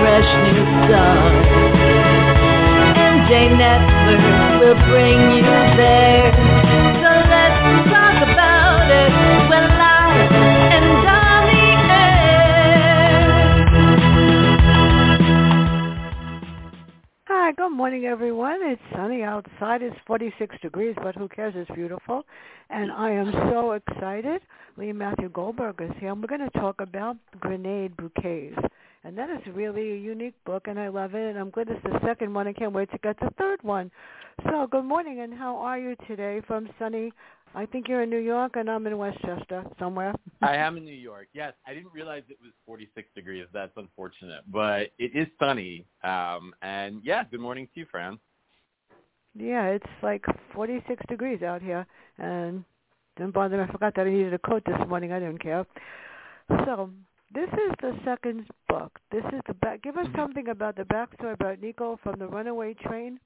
Fresh new start. MJ Network will bring you there. So let's talk about it when live and on the air. Hi, good morning, everyone. It's sunny outside. It's 46 degrees, but who cares? It's beautiful. And I am so excited. Lee Matthew Goldberg is here, and we're going to talk about grenade bouquets. And that is really a unique book, and I love it. And I'm glad it's the second one. I can't wait to get the third one. So, good morning, and how are you today from sunny? I think you're in New York, and I'm in Westchester somewhere. I am in New York. Yes, I didn't realize it was 46 degrees. That's unfortunate, but it is sunny. Um, and yeah, good morning to you, Fran. Yeah, it's like 46 degrees out here, and didn't bother me. I forgot that I needed a coat this morning. I didn't care. So this is the second book. This is the back. Give us Mhm. something about the backstory about Nico from the runaway train,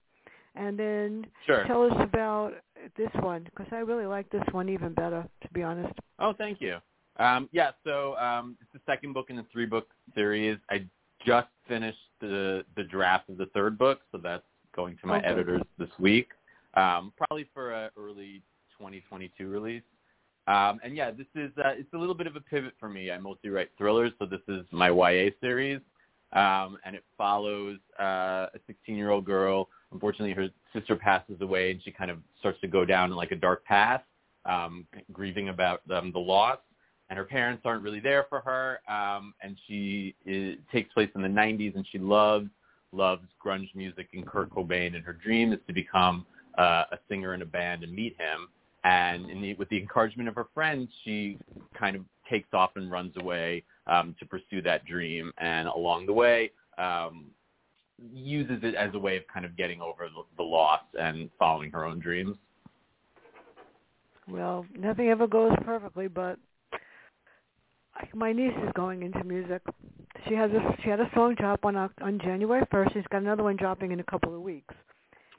and then Sure. tell us about this one because I really like this one even better, to be honest. Oh, thank you. Um, yeah, so um, it's the second book in the three-book series. I just finished the the draft of the third book, so that's going to my Okay. editors this week, um, probably for a early 2022 release. Um, and yeah, this is uh, it's a little bit of a pivot for me. I mostly write thrillers, so this is my YA series, um, and it follows uh, a 16-year-old girl. Unfortunately, her sister passes away, and she kind of starts to go down like a dark path, um, grieving about um, the loss. And her parents aren't really there for her, um, and she is, takes place in the 90s, and she loves loves grunge music and Kurt Cobain, and her dream is to become uh, a singer in a band and meet him and in the, with the encouragement of her friends, she kind of takes off and runs away um, to pursue that dream. And along the way, um, uses it as a way of kind of getting over the, the loss and following her own dreams. Well, nothing ever goes perfectly, but my niece is going into music. She has a she had a song drop on on January first. She's got another one dropping in a couple of weeks.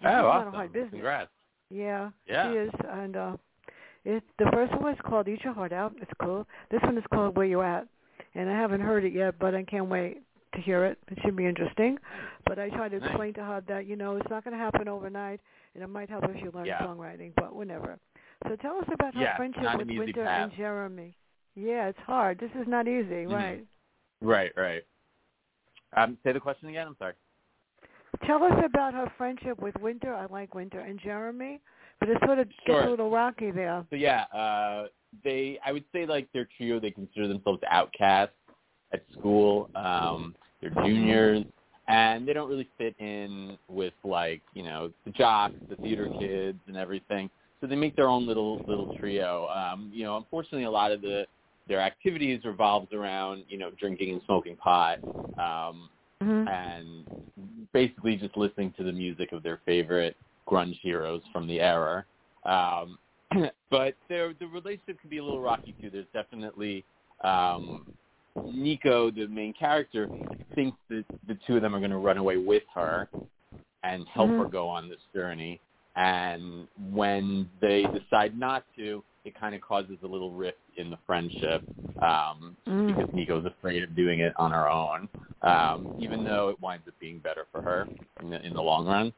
And oh, awesome! Congrats. Yeah, Yeah. she is, and uh, it the first one was called "Eat Your Heart Out." It's cool. This one is called "Where You At," and I haven't heard it yet, but I can't wait to hear it. It should be interesting. But I try to explain to her that you know it's not going to happen overnight, and it might help if she learns Yeah. songwriting, but whenever. So tell us about her Yeah, friendship with an Winter path. and Jeremy. Yeah, it's hard. This is not easy, Mhm. right? Right, right. Um, say the question again. I'm sorry. Tell us about her friendship with Winter. I like Winter and Jeremy, but it sort of Sure. gets a little rocky there. So yeah, uh, they I would say like their trio they consider themselves outcasts at school. Um, they're juniors and they don't really fit in with like you know the jocks, the theater kids, and everything. So they make their own little little trio. Um, you know, unfortunately, a lot of the their activities revolves around you know drinking and smoking pot. Um, hmm and basically just listening to the music of their favorite grunge heroes from the era. Um, but their the relationship can be a little rocky too. There's definitely um, Nico, the main character, thinks that the two of them are going to run away with her and help Mhm. her go on this journey. And when they decide not to, it kind of causes a little rift in the friendship um, Mm. because Nico's afraid of doing it on her own, um, even though it winds up being better for her in the, in the long run.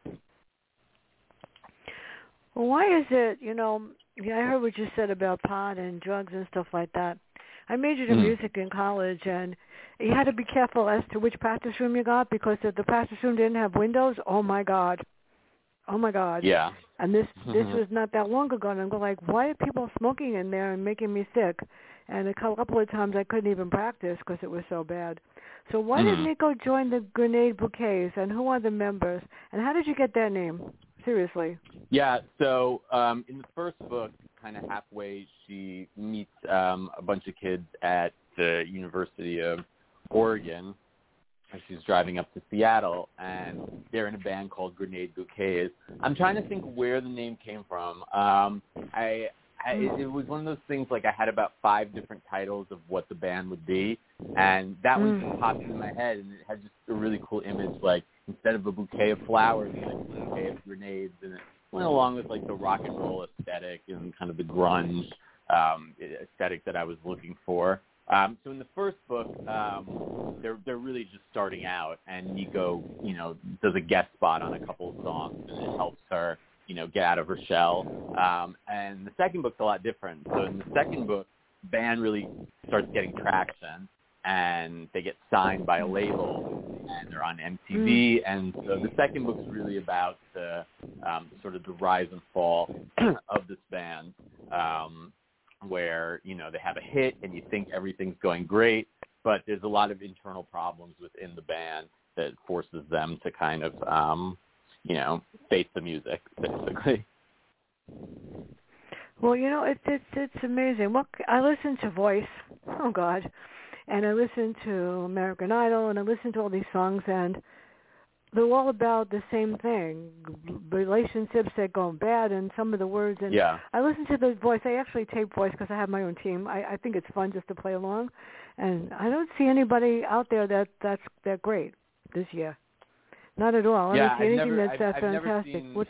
Well, why is it, you know, yeah, I heard what you said about pot and drugs and stuff like that. I majored in Mhm. music in college, and you had to be careful as to which practice room you got because if the practice room didn't have windows, oh my God, oh my God. Yeah. And this this Mhm. was not that long ago, and I'm going like, why are people smoking in there and making me sick? And a cou- couple of times I couldn't even practice because it was so bad. So why did Mhm. Nico join the Grenade Bouquets, and who are the members? And how did you get that name? Seriously. Yeah. So um, in the first book, kind of halfway, she meets um, a bunch of kids at the University of Oregon. She's driving up to Seattle, and they're in a band called Grenade Bouquets. I'm trying to think where the name came from. Um, I, I it was one of those things like I had about five different titles of what the band would be, and that one just popped into my head, and it had just a really cool image. Like instead of a bouquet of flowers, you like a bouquet of grenades, and it went along with like the rock and roll aesthetic and kind of the grunge um, aesthetic that I was looking for. Um, so in the first book, um, they're they're really just starting out, and Nico, you know, does a guest spot on a couple of songs, and it helps her, you know, get out of her shell. Um, and the second book's a lot different. So in the second book, band really starts getting traction, and they get signed by a label, and they're on MTV. And so the second book's really about the um, sort of the rise and fall of this band. Um, where you know they have a hit and you think everything's going great, but there's a lot of internal problems within the band that forces them to kind of um, you know face the music basically. Well, you know it's it's it's amazing. What I listen to Voice, oh God, and I listen to American Idol, and I listen to all these songs, and they're all about the same thing relationships that go bad and some of the words. And yeah. i listen to the voice i actually tape voice because i have my own team. I i think it's fun just to play along. And i don't see anybody out there that that's that great this year. Not at all. Yeah, i don't see I've anything never, that's I've, that I've fantastic. never seen, Which,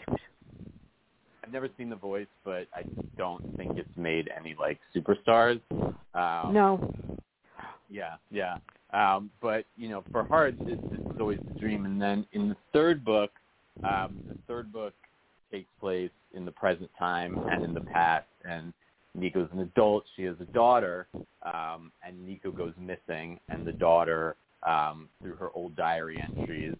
I've never seen The Voice, but I don't think it's made any like superstars. Um, no. Yeah, yeah. Um, but you know, for her, it's, it's always the dream. And then in the third book, um, the third book takes place in the present time and in the past. And Nico's an adult; she has a daughter, um, and Nico goes missing, and the daughter, um, through her old diary entries,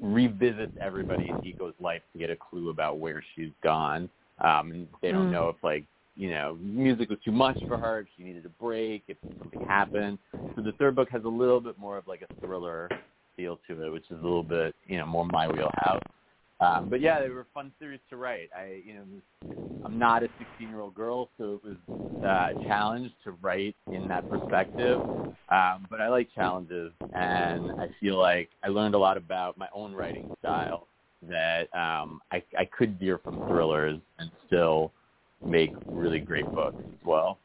revisits everybody in Nico's life to get a clue about where she's gone. Um, and they don't Mm. know if like you know, music was too much for her, she needed a break, if something happened. So the third book has a little bit more of like a thriller feel to it, which is a little bit, you know, more my wheelhouse. Um, but yeah, they were fun series to write. I, you know, I'm not a 16 year old girl, so it was uh, a challenge to write in that perspective. Um, but I like challenges, and I feel like I learned a lot about my own writing style that um, I, I could veer from thrillers and still make really great books as well.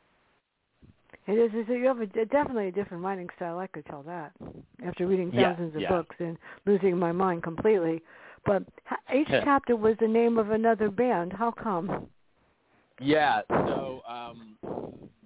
it is is you have a, definitely a different writing style i could tell that after reading Yeah, thousands of yeah. books and losing my mind completely but each chapter was the name of another band how come Yeah, so um,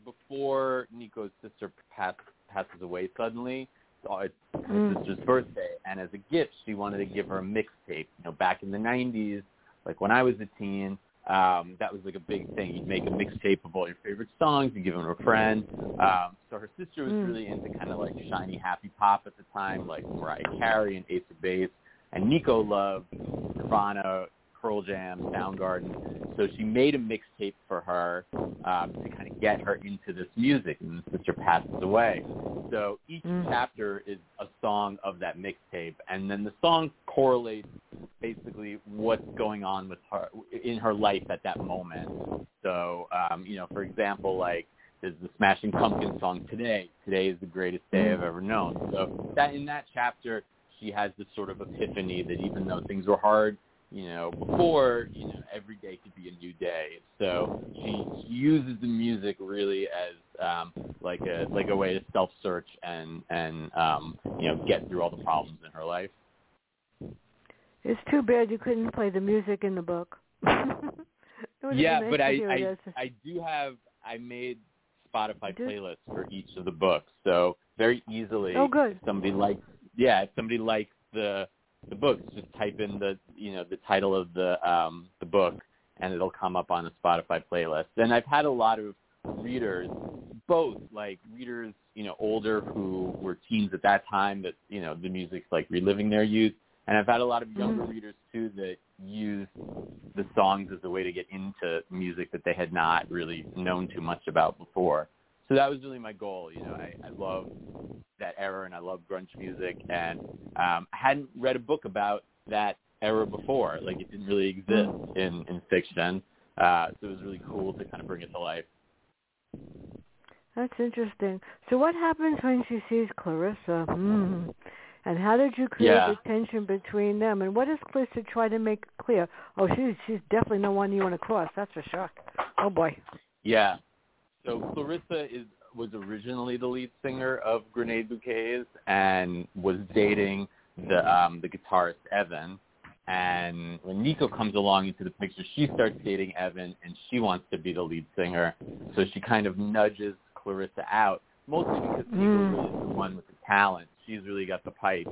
before Nico's sister pass, passes away suddenly, so it's her Mm. sister's birthday, and as a gift, she wanted to give her a mixtape. You know, back in the '90s, like when I was a teen, um, that was like a big thing. You'd make a mixtape of all your favorite songs, you give them to a friend. Um, so her sister was Mm. really into kind of like shiny, happy pop at the time, like Mariah Carey and Ace of Base. And Nico loved Nirvana, Pearl Jam, Soundgarden. So she made a mixtape for her um, to kind of get her into this music, and the sister passes away. So each Mm. chapter is a song of that mixtape, and then the song correlates basically what's going on with her in her life at that moment. So, um, you know, for example, like there's the Smashing Pumpkins song "Today." Today is the greatest day I've ever known. So that in that chapter, she has this sort of epiphany that even though things were hard, you know, before, you know, every day could be a new day. So she, uses the music really as um, like a like a way to self search and and um, you know get through all the problems in her life. It's too bad you couldn't play the music in the book. Yeah, nice but I I, I do have I made Spotify playlists for each of the books, so very easily. Oh, good. If somebody likes, yeah, if somebody likes the the books, just type in the you know the title of the um the book, and it'll come up on a Spotify playlist. And I've had a lot of readers, both like readers you know older who were teens at that time that you know the music's like reliving their youth, and I've had a lot of younger Mhm. readers too that use the songs as a way to get into music that they had not really known too much about before. So that was really my goal. You know, I, I love that era and I love grunge music, and um, I hadn't read a book about that era before. Like it didn't really exist in in fiction. Uh, so it was really cool to kind of bring it to life. That's interesting. So what happens when she sees Clarissa? Hmm. And how did you create Yeah. the tension between them? And what does Clarissa try to make clear? Oh, she's she's definitely no one you want to cross. That's for sure. Oh boy. Yeah. So Clarissa is was originally the lead singer of Grenade Bouquets and was dating the um the guitarist Evan. And when Nico comes along into the picture, she starts dating Evan and she wants to be the lead singer. So she kind of nudges Clarissa out, mostly because Nico Mm. is the one with the talent. She's really got the pipes.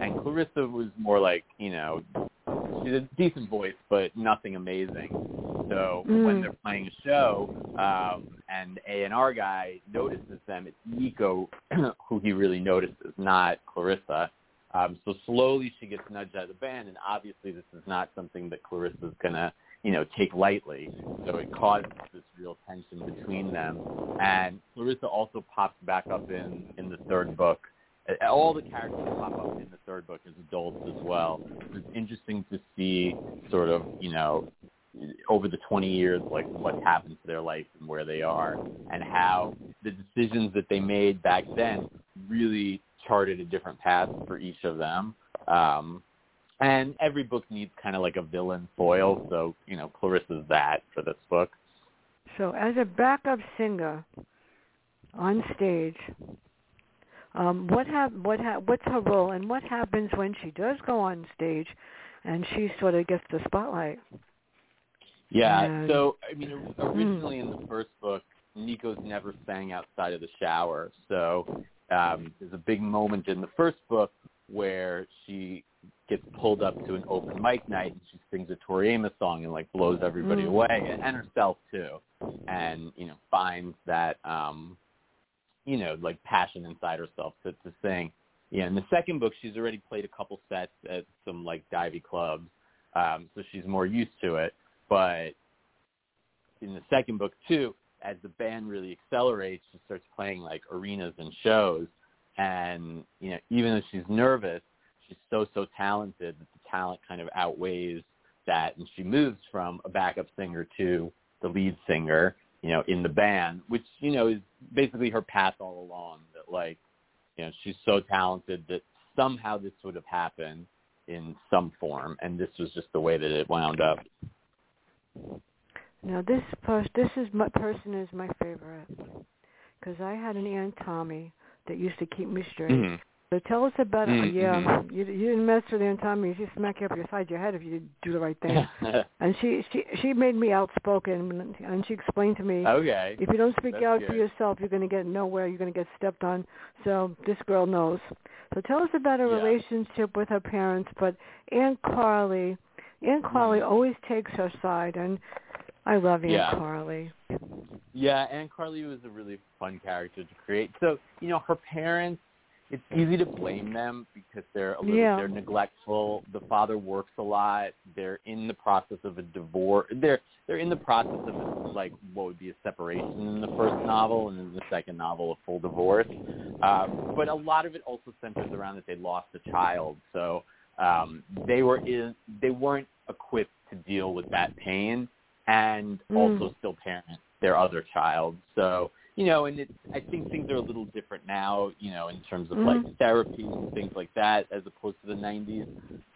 And Clarissa was more like, you know, she's a decent voice, but nothing amazing. So when Mm. they're playing a show, um, and A and R guy notices them, it's Nico who he really notices, not Clarissa. Um, so slowly she gets nudged out of the band, and obviously this is not something that Clarissa's gonna, you know, take lightly. So it causes this real tension between them. And Clarissa also pops back up in in the third book. All the characters pop up in the third book as adults as well. It's interesting to see sort of, you know, over the 20 years, like what's happened to their life and where they are, and how the decisions that they made back then really charted a different path for each of them. Um, and every book needs kind of like a villain foil, so you know Clarissa's that for this book. So as a backup singer on stage, um, what hap- what ha- what's her role, and what happens when she does go on stage, and she sort of gets the spotlight? Yeah. And- So I mean, originally in the first book, Nico's never sang outside of the shower. So um, there's a big moment in the first book where she gets pulled up to an open mic night and she sings a Tori Amos song and like blows everybody Mm. away and, and herself too, and you know finds that um, you know like passion inside herself to to sing. Yeah, in the second book, she's already played a couple sets at some like divey clubs, um, so she's more used to it. But in the second book too, as the band really accelerates, she starts playing like arenas and shows, and you know even though she's nervous, she's so so talented that the talent kind of outweighs that, and she moves from a backup singer to the lead singer, you know, in the band, which you know is basically her path all along. That like, you know, she's so talented that somehow this would have happened in some form, and this was just the way that it wound up. Now this pers- this is my person is my favorite because I had an aunt Tommy that used to keep me straight. Mhm. So tell us about it. Mm, Yeah, you you didn't mess with Aunt Tommy. She smack you up your side of your head if you didn't do the right thing. and she she she made me outspoken, and she explained to me okay. if you don't speak That's out for yourself, you're going to get nowhere. You're going to get stepped on. So this girl knows. So tell us about her Yeah. relationship with her parents. But Aunt Carly, Aunt Carly Mhm. always takes her side, and I love Aunt Yeah. Carly. Yeah, Aunt Carly was a really fun character to create. So, you know, her parents, it's easy to blame them because they're a little Yeah. they're neglectful. The father works a lot. They're in the process of a divorce. They're they're in the process of like what would be a separation in the first novel, and in the second novel, a full divorce. Um, but a lot of it also centers around that they lost a child, so um, they were in they weren't equipped to deal with that pain, and Mm. also still parent their other child. So you know, and it's, I think things are a little different now, you know, in terms of like Mhm. therapy and things like that, as opposed to the '90s.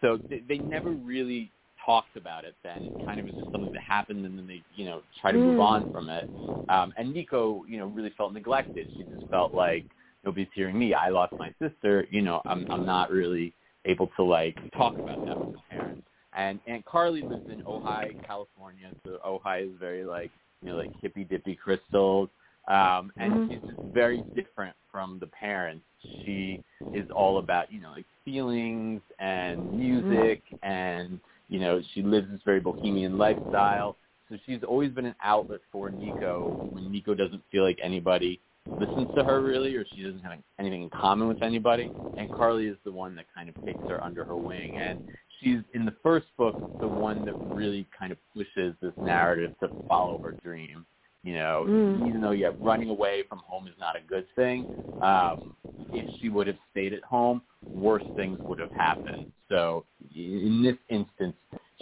So they, they never really talked about it then. It kind of was just something that happened, and then they, you know, try to move Mm. on from it. Um, and Nico, you know, really felt neglected. She just felt like nobody's hearing me. I lost my sister. You know, I'm I'm not really able to like talk about that with my parents. And Aunt Carly lives in Ojai, California. So Ojai is very like you know like hippy dippy crystals. Um, and Mhm. she's just very different from the parents. She is all about you know like feelings and music, and you know she lives this very bohemian lifestyle. So she's always been an outlet for Nico when Nico doesn't feel like anybody listens to her really, or she doesn't have anything in common with anybody. And Carly is the one that kind of takes her under her wing, and she's in the first book the one that really kind of pushes this narrative to follow her dream. You know, Mm. even though yeah, running away from home is not a good thing. Um, if she would have stayed at home, worse things would have happened. So in this instance,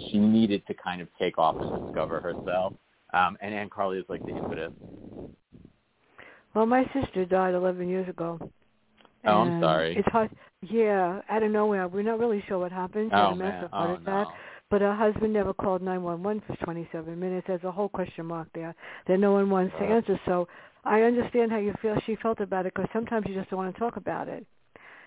she needed to kind of take off and discover herself. Um, and Anne Carly is like the impetus. Well, my sister died 11 years ago. Oh, I'm sorry. It's hard. Yeah, out of nowhere. We're not really sure what happened. She oh had a massive man. heart Oh attack. no. But her husband never called 911 for 27 minutes. There's a whole question mark there that no one wants to answer. So I understand how you feel. She felt about it because sometimes you just don't want to talk about it.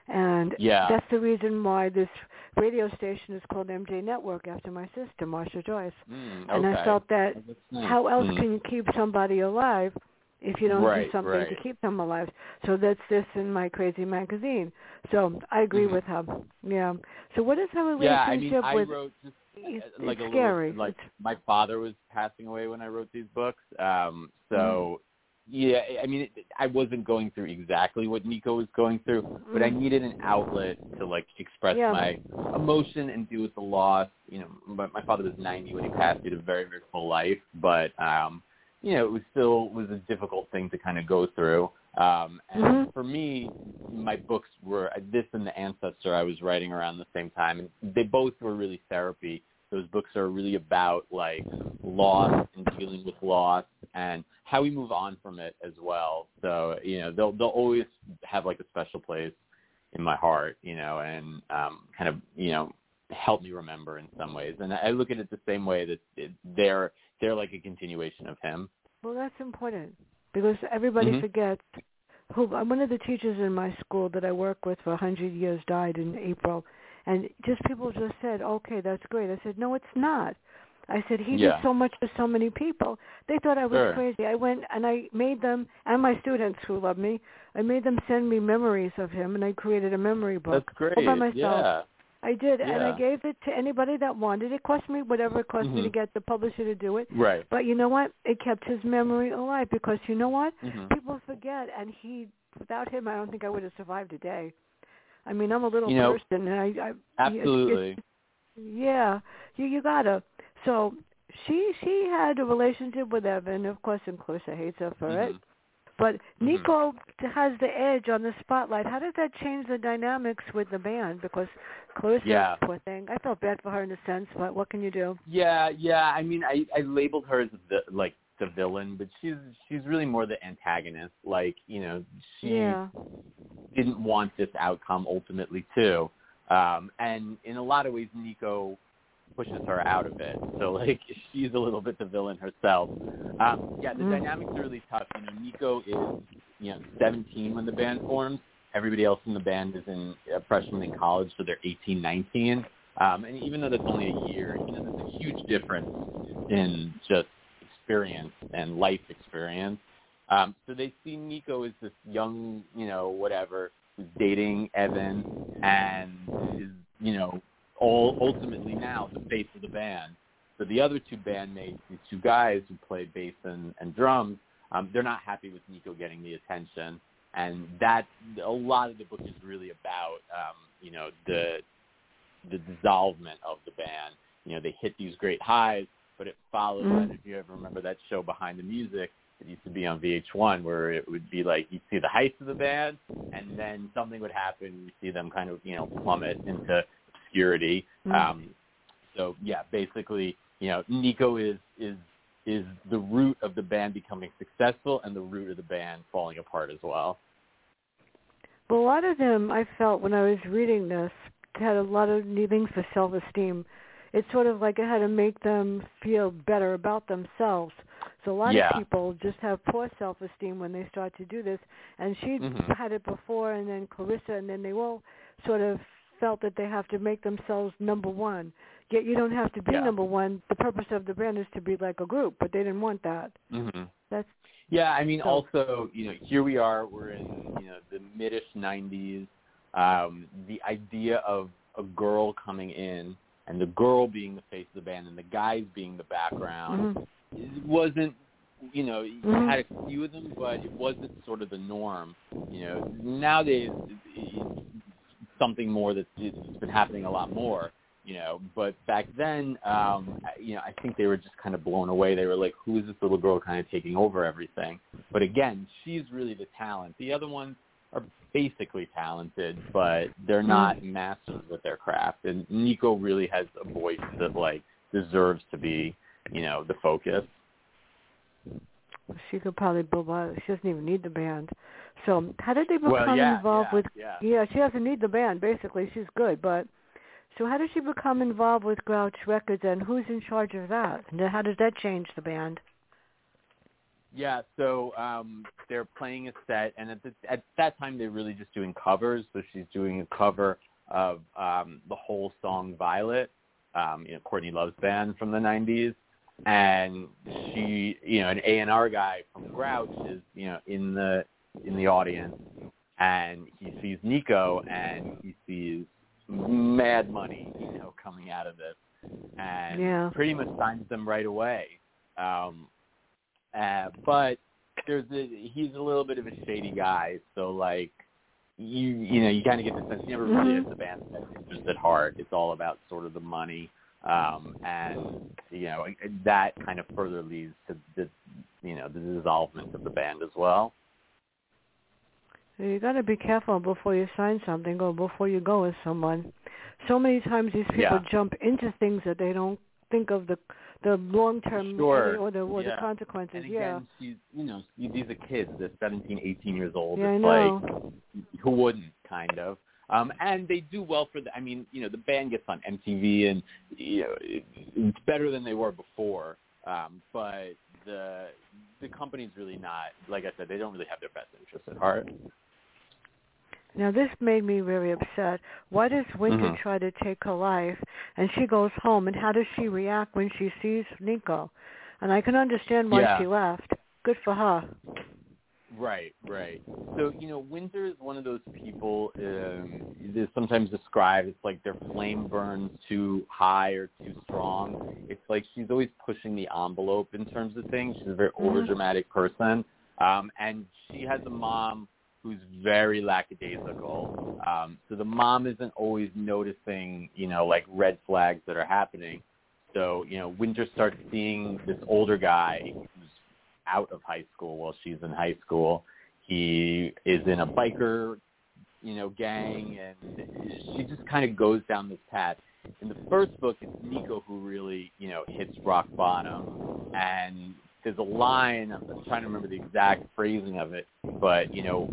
And Yeah. that's the reason why this radio station is called MJ Network after my sister, Marsha Joyce. Mm, And I felt that nice. how else Mm. can you keep somebody alive if you don't Right, do something to keep them alive? So that's this in my crazy magazine. So I agree Mhm. with her. Yeah. So what is her relationship Yeah, I mean, I with? wrote just it's, uh, like it's a scary. little like my father was passing away when I wrote these books. Um so Mm-hmm. yeah, I mean it, I wasn't going through exactly what Nico was going through, but I Mm. needed an outlet to like express Yeah. my emotion and deal with the loss. You know, my, my father was 90 when he passed. He had a very very full life, but um you know, it was still was a difficult thing to kind of go through. Um, and Mhm. for me, my books were this and the ancestor I was writing around the same time, and they both were really therapy. Those books are really about like loss and dealing with loss and how we move on from it as well. So you know, they'll they'll always have like a special place in my heart, you know, and um, kind of you know help me remember in some ways. And I look at it the same way that it, they're they're like a continuation of him. Well, that's important because everybody Mhm. forgets. Who one of the teachers in my school that I work with for a hundred years died in April, and just people just said, "Okay, that's great." I said, "No, it's not." I said he Yeah. did so much for so many people. They thought I was Sure. crazy. I went and I made them and my students who love me. I made them send me memories of him, and I created a memory book That's great. all by myself. Yeah. I did, and I gave it to anybody that wanted. It cost me whatever it cost me to Mhm. get the publisher to do it. Right. But you know what? It kept his memory alive because you know what? Mhm. People forget, and he, without him, I don't think I would have survived a day. I mean, I'm a little You know, person, and I, I Absolutely. It's, yeah, you you gotta. So she she had a relationship with Evan, of course, and Clarissa hates her for it. But Mhm. Nico has the edge on the spotlight. How did that change the dynamics with the band? Because Clarissa, Yeah. poor thing, I felt bad for her in a sense, but what can you do? Yeah, yeah. I mean, I I labeled her as the like the villain, but she's she's really more the antagonist. Like, you know, she Yeah. didn't want this outcome ultimately too. Um, and in a lot of ways, Nico pushes her out of it. So like she's a little bit the villain herself. Um, yeah, the Mm. dynamics are really tough. You know, Nico is you know 17 when the band forms. Everybody else in the band is in a freshman in college, so they're 18, 19. Um, and even though that's only a year, you know, there's a huge difference in just experience and life experience. Um, so they see Nico as this young, you know, whatever, who's dating Evan and is, you know, all ultimately now the face of the band. So the other two bandmates, these two guys who play bass and, and drums, um, they're not happy with Nico getting the attention, and that a lot of the book is really about, um, you know, the the dissolvement of the band. You know, they hit these great highs, but it follows. Mhm. if you ever remember that show Behind the Music, it used to be on VH1, where it would be like you'd see the heights of the band, and then something would happen. You see them kind of, you know, plummet into obscurity. Mm. Um, so yeah, basically, you know, Nico is is is the root of the band becoming successful and the root of the band falling apart as well. But a lot of them, I felt when I was reading this, had a lot of needing for self-esteem. It's sort of like it had to make them feel better about themselves. So a lot Yeah. of people just have poor self-esteem when they start to do this. And she Mhm. had it before, and then Clarissa, and then they all sort of felt that they have to make themselves number one. Yet you don't have to be Yeah. number one. The purpose of the band is to be like a group, but they didn't want that. hmm That's Yeah, I mean, So- also, you know, here we are. We're in, you know, the midish '90s. Um, the idea of a girl coming in and the girl being the face of the band and the guys being the background mhm. wasn't. You know, you Mhm. had a few of them, but it wasn't sort of the norm. You know, nowadays something more that's it's been happening a lot more you know. But back then um you know i think they were just kind of blown away. They were like who is this little girl kind of taking over everything? But again she's really the talent. The other ones are basically talented but they're not masters with their craft. And nico really has a voice that like deserves to be you know the focus. She could probably build. She doesn't even need the band. So how did they become well, yeah, involved yeah, with? Yeah. yeah, she doesn't need the band. Basically, she's good. But so how did she become involved with Grouch Records, and who's in charge of that? And how does that change the band? Yeah, so um they're playing a set, and at the, at that time they're really just doing covers. So she's doing a cover of um the Hole song Violet, um, you know, Courtney Love's band from the '90s, and she, you know, an A and R guy from Grouch is, you know, in the in the audience, and he sees Nico, and he sees mad money, you know, coming out of this, and Yeah. pretty much signs them right away. Um, uh, but there's a, he's a little bit of a shady guy, so like you you know you kind of get the sense he never really Mhm. has the band's best interest at heart. It's all about sort of the money, um, and you know that kind of further leads to the you know the dissolvement of the band as well. You got to be careful before you sign something or before you go with someone. So many times these people Yeah. jump into things that they don't think of the the long term Sure. or the or the consequences. And yeah. she's you know these are kids. They're seventeen, eighteen years old. Yeah, I it's know. like who wouldn't kind of. Um, and they do well for the. I mean, you know, the band gets on MTV, and you know, it, it's better than they were before. Um, but the the company's really not. Like I said, they don't really have their best interests at heart. Now this made me very upset. Why does Winter Mhm. try to take her life and she goes home and how does she react when she sees Nico? And I can understand why Yeah. she left. Good for her. Right, right. So you know, Winter is one of those people. Um, is sometimes described. It's like their flame burns too high or too strong. It's like she's always pushing the envelope in terms of things. She's a very Mhm. overdramatic person, um, and she has a mom who's very lackadaisical. Um, so the mom isn't always noticing, you know, like red flags that are happening. So you know, Winter starts seeing this older guy who's out of high school while she's in high school. He is in a biker, you know, gang, and she just kind of goes down this path. In the first book, it's Nico who really, you know, hits rock bottom, and there's a line. I'm trying to remember the exact phrasing of it, but you know,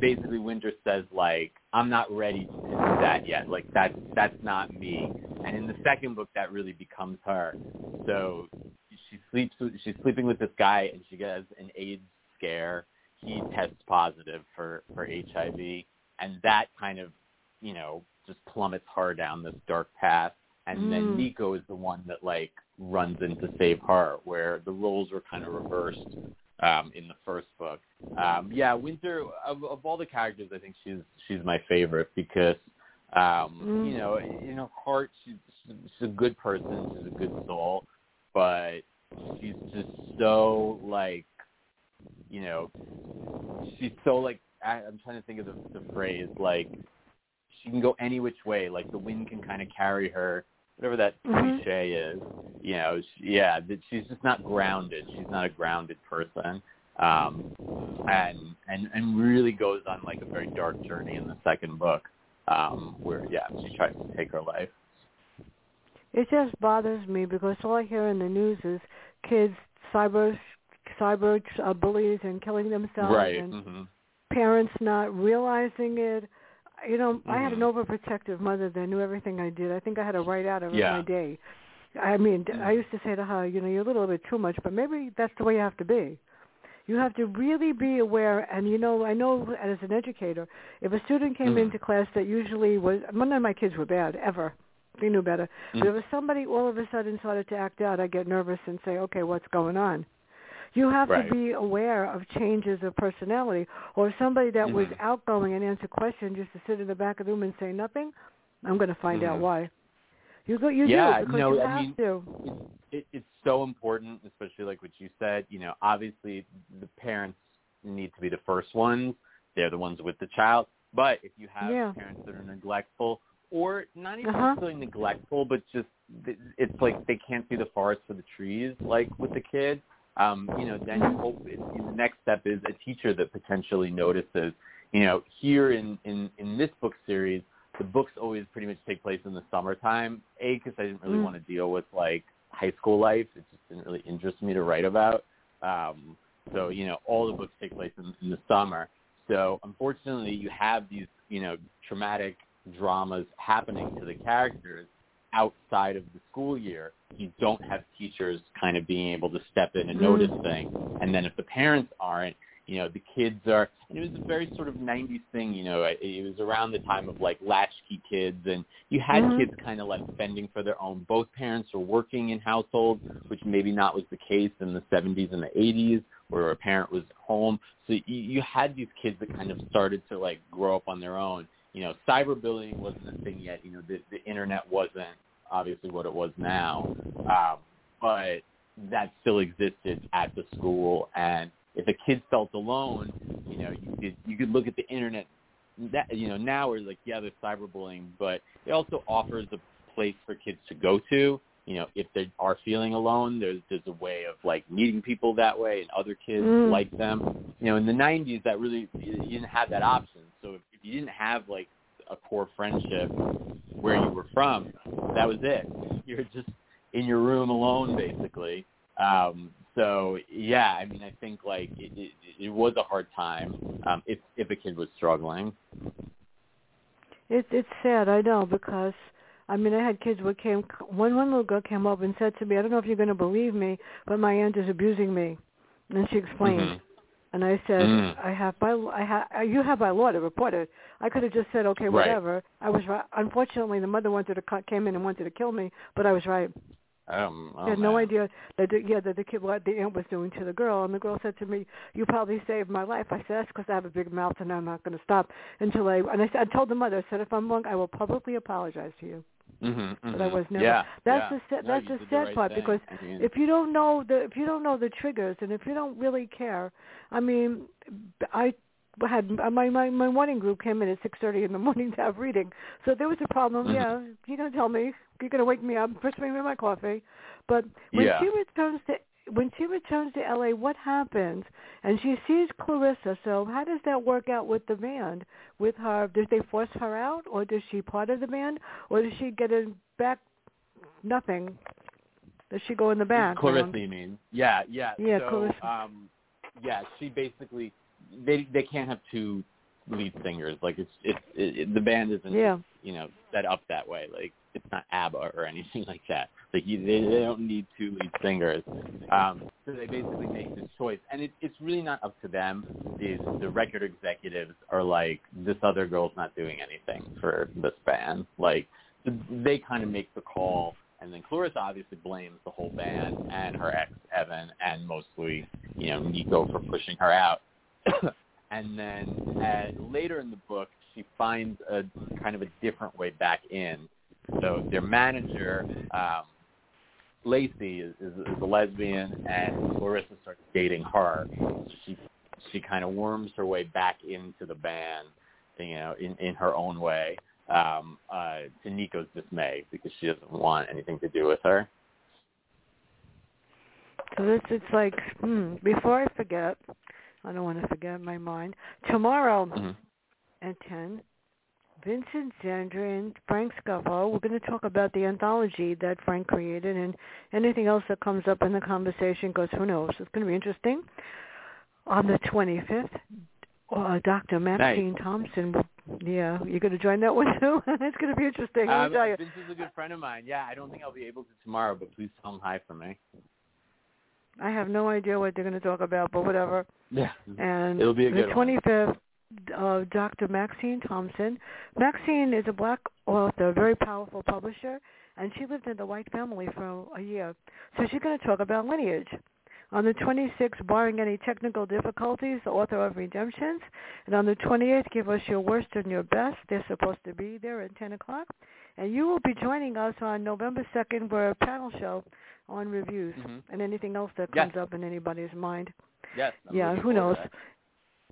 basically Winter says like, "I'm not ready to do that yet. Like that's that's not me." And in the second book, that really becomes her. So she sleeps. She's sleeping with this guy, and she gets an AIDS scare. He tests positive for for HIV, and that kind of, you know, just plummets her down this dark path. And then Mm. Nico is the one that like runs in to save her, where the roles were kind of reversed um, in the first book. Um, yeah, Winter of, of all the characters, I think she's she's my favorite because um, Mm. you know in her heart she's she's a good person, she's a good soul, but she's just so like you know she's so like I, I'm trying to think of the, the phrase like she can go any which way like the wind can kind of carry her whatever that Mhm. cliche is you know she, yeah that she's just not grounded she's not a grounded person um and and and really goes on like a very dark journey in the second book um where yeah she tries to take her life It just bothers me because all I hear in the news is kids cyber cyber uh, bullies and killing themselves right and hmm parents not realizing it. You know, I had an Mhm. overprotective mother that knew everything I did. I think I had a write out every Yeah. my day. I mean. I used to say to her, you know, you're a little bit too much, but maybe that's the way you have to be. You have to really be aware, and you know, I know as an educator, if a student came Mhm. into class that usually was, none of my kids were bad ever. They knew better. But Mhm. if somebody all of a sudden started to act out, I get nervous and say, okay, what's going on? You have Right. to be aware of changes of personality. Or somebody that was Mhm. outgoing and answer questions just to sit in the back of the room and say nothing, I'm going to find out Mhm. why. You go, you Yeah, do because no, you I have mean, to. it, it's so important, especially like what you said. You know, obviously the parents need to be the first ones. They're the ones with the child. But if you have Yeah. parents that are neglectful, or not even Uh-huh. necessarily neglectful, but just it's like they can't see the forest for the trees, like with the kid. Um, you know, then you hope it, the next step is a teacher that potentially notices. You know, here in in in this book series, the books always pretty much take place in the summertime. A, because I didn't really Mm. want to deal with like high school life. It just didn't really interest me to write about. Um, So you know, all the books take place in, in the summer. So unfortunately, you have these you know traumatic dramas happening to the characters outside of the school year. You don't have teachers kind of being able to step in and notice Mm. things. And then if the parents aren't, you know, the kids are, and it was a very sort of 90s thing, you know, it, it was around the time of like latchkey kids and you had Mhm. kids kind of like fending for their own. Both parents were working in households, which maybe not was the case in the 70s and the 80s where a parent was home. So you, you had these kids that kind of started to like grow up on their own. You know, cyberbullying wasn't a thing yet. You know, the, the internet wasn't obviously what it was now, um, but that still existed at the school. And if a kid felt alone, you know, you could you could look at the internet. That you know now we're like, yeah, there's cyberbullying, but it also offers a place for kids to go to. You know, if they are feeling alone, there's there's a way of like meeting people that way and other kids Mm. like them. You know, in the '90s, that really you didn't have that option. So if, if you didn't have like a core friendship where you were from, that was it. You're just in your room alone, basically. Um, so yeah, I mean, I think like it, it, it was a hard time um, if if a kid was struggling. It's it's sad, I know, because I mean, I had kids who came. One one little girl came up and said to me, "I don't know if you're going to believe me, but my aunt is abusing me," and she explained. Mhm. And I said, Mm. I have by I ha you have by law to report it. I could have just said, okay, Right. whatever. I was right. Unfortunately, the mother wanted to cut, came in and wanted to kill me, but I was right. Um, oh, I had no idea that the, yeah that the kid what the aunt was doing to the girl, and the girl said to me, "You probably saved my life." I said, "That's because I have a big mouth, and I'm not going to stop until I." And I, said, I told the mother, I said, "If I'm wrong, I will publicly apologize to you." Mhm, But I was never- Yeah, that's yeah. the No, that's you the sad right part, thing. because I mean, if you don't know the if you don't know the triggers and if you don't really care i mean i had my my my morning group came in at six thirty in the morning to have reading so there was a problem Mhm. yeah you're going to tell me you're going to wake me up first bring me my coffee but when Yeah. she returns to when she returns to LA, what happens? And she sees Clarissa. So how does that work out with the band? With her, did they force her out, or does she part of the band, or does she get in back? Nothing. Does she go in the back? Clarissa, you mean? Yeah, yeah. Yeah, so, Clarissa. Um, yeah, she basically they they can't have two lead singers. Like it's it's it, it, the band isn't Yeah. you know set up that way. Like it's not ABBA or anything like that. Like you, they they don't need two lead singers. Um, so they basically make this choice, and it, it's really not up to them. These the record executives are like this other girl's not doing anything for this band. Like they kind of make the call. And then Clarissa obviously blames the whole band and her ex Evan and mostly, you know, Nico for pushing her out. and then uh, later in the book, she finds a kind of a different way back in. So their manager, um, Lacey, is, is, is a lesbian, and Clarissa starts dating her. So she she kind of worms her way back into the band, you know, in in her own way um, uh, to Nico's dismay because she doesn't want anything to do with her. So this it's like hmm, before I forget, I don't want to forget my mind. Tomorrow Mhm. at ten, Vincent Zandri, and Frank Scavo. We're going to talk about the anthology that Frank created and anything else that comes up in the conversation. Because who knows? It's going to be interesting. On the 25th, uh, Dr. Maxine Thompson. Yeah, you're going to join that one too. it's going to be interesting. Let Um, tell you. Vince is a good friend of mine. Yeah, I don't think I'll be able to tomorrow, but please tell him hi for me. I have no idea what they're going to talk about, but whatever. Yeah. And It'll be a the good one. 25th, uh, Dr. Maxine Thompson. Maxine is a black author, very powerful publisher, and she lived in the White family for a year. So she's going to talk about lineage. On the 26th, barring any technical difficulties, the author of Redemptions. And on the 28th, give us your worst and your best. They're supposed to be there at 10 o'clock. And you will be joining us on November 2nd for a panel show on reviews Mhm. and anything else that Yes. comes up in anybody's mind. Yes. I'm Yeah, who knows?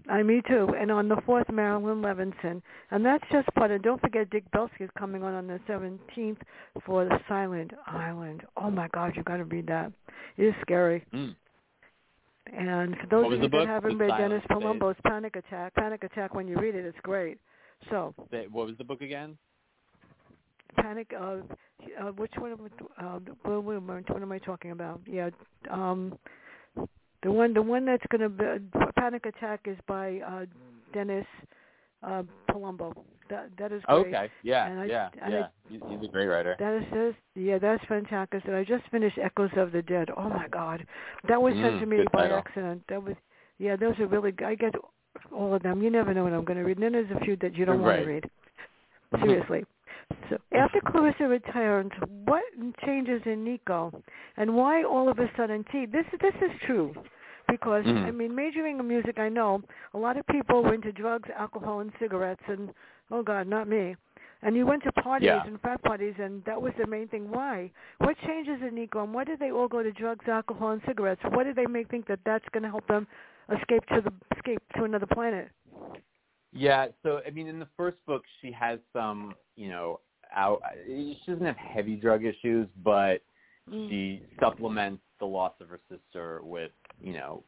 I me too. And on the fourth, Marilyn Levinson, and that's just part of. Don't forget, Dick Belsky is coming on on the seventeenth for the Silent Island. Oh my God, You've got to read that. It is scary. Mm. And for those of you that haven't read Dennis Palumbo's Panic Attack, Panic Attack, when you read it, it's great. So, What was the book again? Panic. Uh, uh, which one? I, uh, what, I- what am I talking about? Yeah. Um, The one, the one that's going to be Panic Attack is by uh Dennis uh Palumbo. That that is great. Okay. Yeah. And I- yeah. and yeah. He's, he's a great writer. That is this, yeah, that's fantastic. And I just finished Echoes of the Dead. Oh my God, that was sent Mm, to me by title. accident. That was, yeah, those are really. I get all of them. You never know what I'm going to read. And then there's a few that you don't want to read. Seriously. So after Clarissa returns, what changes in Nico, and why all of a sudden T? This this is true, because Mhm. I mean, majoring in music, I know a lot of people were into drugs, alcohol, and cigarettes, and oh God, not me. And you went to parties Yeah. and frat parties, and that was the main thing. Why? What changes in Nico, and why did they all go to drugs, alcohol, and cigarettes? What did they make think that that's going to help them escape to the escape to another planet? Yeah, so I mean, in the first book, she has some, you know, out. She doesn't have heavy drug issues, but Mm. she supplements the loss of her sister with, you know,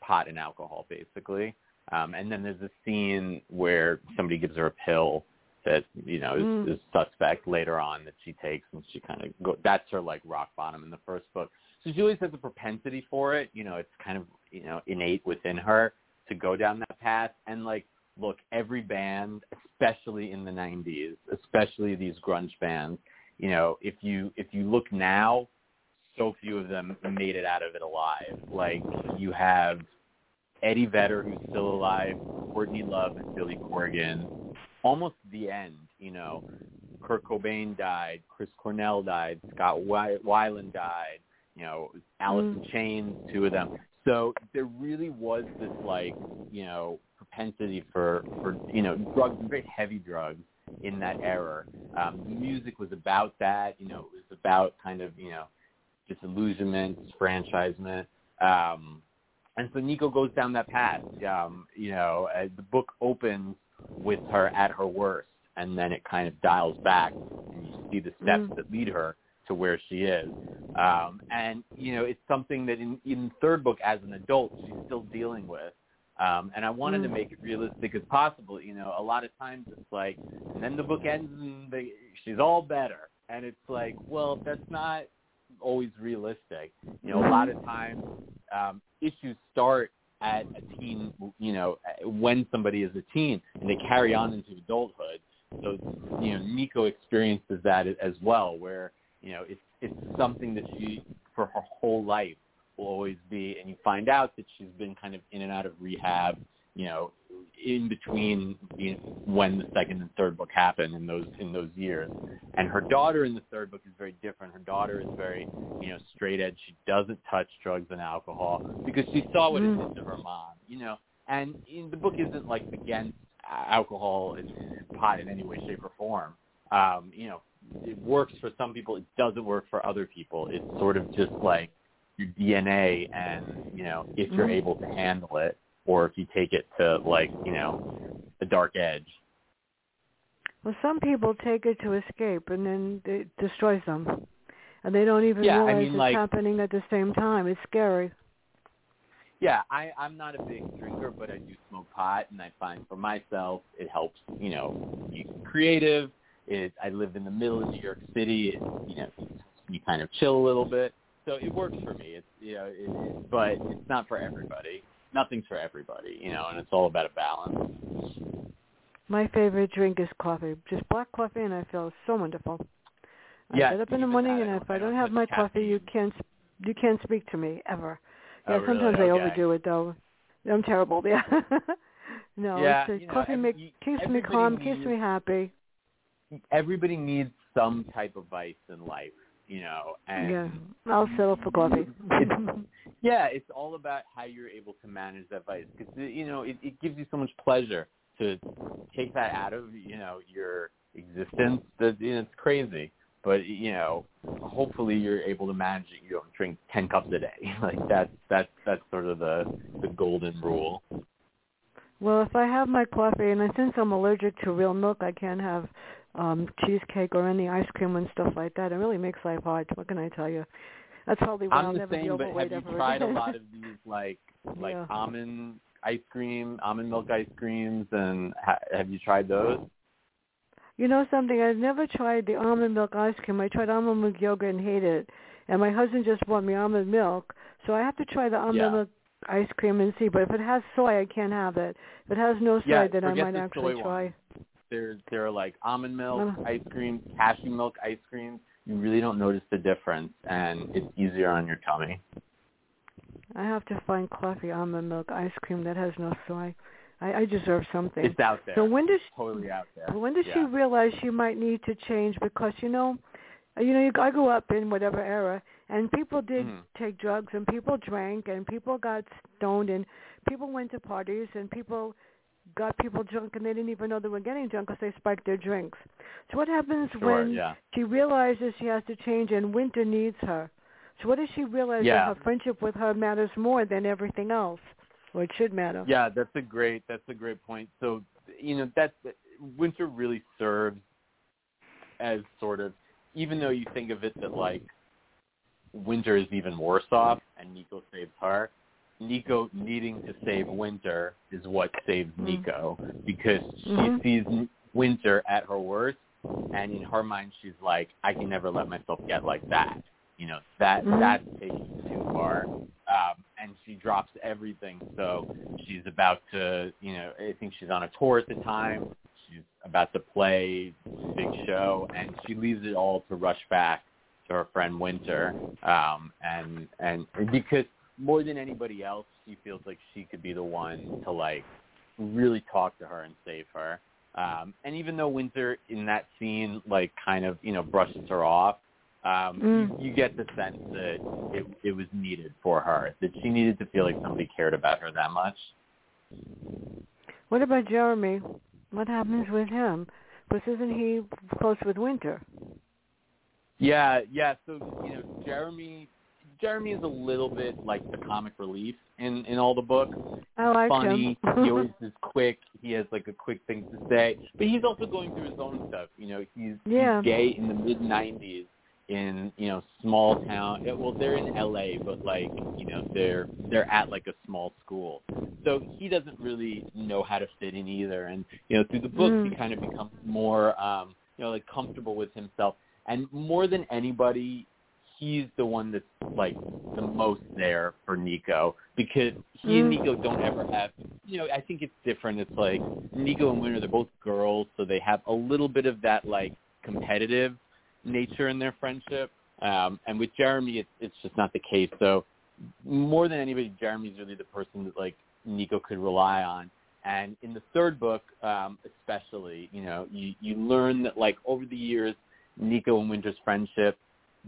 pot and alcohol, basically. Um, and then there's a scene where somebody gives her a pill that, you know, is, Mm. is suspect later on that she takes, and she kind of go. That's her like rock bottom in the first book. So she always has a propensity for it. You know, it's kind of you know innate within her to go down that path. And like, look, every band, especially in the '90s, especially these grunge bands, you know, if you if you look now, so few of them made it out of it alive. Like you have Eddie Vedder, who's still alive, Courtney Love, and Billy Corgan. Almost the end, you know. Kurt Cobain died, Chris Cornell died, Scott Wy- Weiland died, you know, Alice in Chains, two of them. So there really was this like, you know, propensity for for you know drugs, very heavy drugs in that era. Um, music was about that, you know, it was about kind of you know disillusionment, franchisement. Um, and so Nico goes down that path. Um, you know, uh, the book opens with her at her worst, and then it kind of dials back, and you see the steps Mm. that lead her to where she is. Um, and you know, it's something that in in the third book, as an adult, she's still dealing with. Um, and I wanted to Mm. make it realistic as possible. You know, a lot of times it's like, and then the book ends and they, she's all better, and it's like, well, that's not always realistic. You know, a lot of times um, issues start at a teen, you know, when somebody is a teen, and they carry on into adulthood. So, you know, Nico experiences that as well, where you know it's it's something that she for her whole life will always be, and you find out that she's been kind of in and out of rehab, you know, in between you know, when the second and third book happened in those in those years. And her daughter in the third book is very different. Her daughter is very, you know, straight edge. She doesn't touch drugs and alcohol because she saw what it Mm. did to her mom, you know. And in, the book isn't like against alcohol and, pot in any way, shape, or form. Um, you know, it works for some people. It doesn't work for other people. It's sort of just like your DNA, and you know, if you're Mhm. able to handle it, or if you take it to like, you know, the dark edge. Well, some people take it to escape, and then it destroys them, and they don't even Yeah, I realize mean, it's like- happening at the same time. It's scary. Yeah, I, I'm not a big drinker, but I do smoke pot, and I find for myself it helps. You know, be creative. It, I live in the middle of New York City. It, you know, you kind of chill a little bit, so it works for me. It's you know, it, it, but it's not for everybody. Nothing's for everybody, you know, and it's all about a balance. My favorite drink is coffee, just black coffee, and I feel so wonderful. I Yeah, get up in the morning, and I if don't- I I don't don't have my coffee, you can't you can't speak to me ever. Oh, Yeah, really? sometimes I Okay. overdo it though. I'm terrible. Yeah. no, Yeah, it's, know, coffee make, you- keeps me calm, keeps me happy. Everybody needs some type of vice in life, you know, and yeah, I'll settle for coffee. It's- Yeah, it's all about how you're able to manage that vice because uh, you know it, it gives you so much pleasure to take that out of you know your existence. That you know, it's crazy, but you know hopefully you're able to manage it. You don't drink ten cups a day. like that's that's that's sort of the the golden rule. well, if I have my coffee, and since I'm allergic to real milk, I can't have um cheesecake or any ice cream and stuff like that. It really makes life hard. What can I tell you? That's probably why I'm I'll the never be same, but overweight have you tried a lot of these like like Yeah. almond ice cream, almond milk ice creams, and ha- have you tried those? You know something? I've never tried the almond milk ice cream. I tried almond milk yogurt and hated it. And my husband just bought me almond milk, so I have to try the almond Yeah. milk ice cream and see. But if it has soy, I can't have it. If it has no soy, yeah, then I might actually try. Ones. There, there are like almond milk ice cream, cashew milk ice cream. You really don't notice the difference, and it's easier on your tummy. I have to find coffee almond milk ice cream that has no soy. I, I deserve something. It's out there. So when does totally out there. when does yeah. she realize she might need to change? Because you know, you know, you, I grew up in whatever era, and people did Mhm. take drugs, and people drank, and people got stoned, and people went to parties, and people got people drunk, and they didn't even know they were getting drunk because they spiked their drinks. So what happens Sure, when yeah. she realizes she has to change, and Winter needs her? So what does she realize Yeah. that her friendship with her matters more than everything else, or it should matter? Yeah, that's a great that's a great point. So you know that that- winter really serves as sort of even though you think of it that like winter is even worse off and Nico saves her. Nico needing to save Winter is what saves Mm. Nico because she Mhm. sees Winter at her worst, and in her mind she's like, I can never let myself get like that. You know that Mhm. that's taking too far, um, and she drops everything. So she's about to, you know, I think she's on a tour at the time. She's about to play big show, and she leaves it all to rush back to her friend Winter, um, and and because more than anybody else, she feels like she could be the one to like really talk to her and save her. Um, and even though Winter in that scene like kind of you know brushes her off, um, Mm. you, you get the sense that it, it was needed for her, that she needed to feel like somebody cared about her that much. What about Jeremy? What happens with him? Because isn't he close with Winter? Yeah, yeah. So you know, Jeremy, Jeremy is a little bit like the comic relief in in all the books. I like funny. him. he always is quick. He has like a quick thing to say, but he's also going through his own stuff. You know, he's, Yeah. he's gay in the mid '90s in you know small town. Well, they're in LA, but like you know they're they're at like a small school, so he doesn't really know how to fit in either. And you know through the book, Mm. he kind of becomes more um, you know like comfortable with himself. And more than anybody, he's the one that's like the most there for Nico because he and Mm. Nico don't ever have you know, I think it's different. It's like Nico and Winter, they're both girls, so they have a little bit of that like competitive nature in their friendship. Um, and with Jeremy, it's it's just not the case. So more than anybody, Jeremy's really the person that like Nico could rely on. And in the third book, um, especially, you know, you you learn that like over the years, Nico and Winter's friendship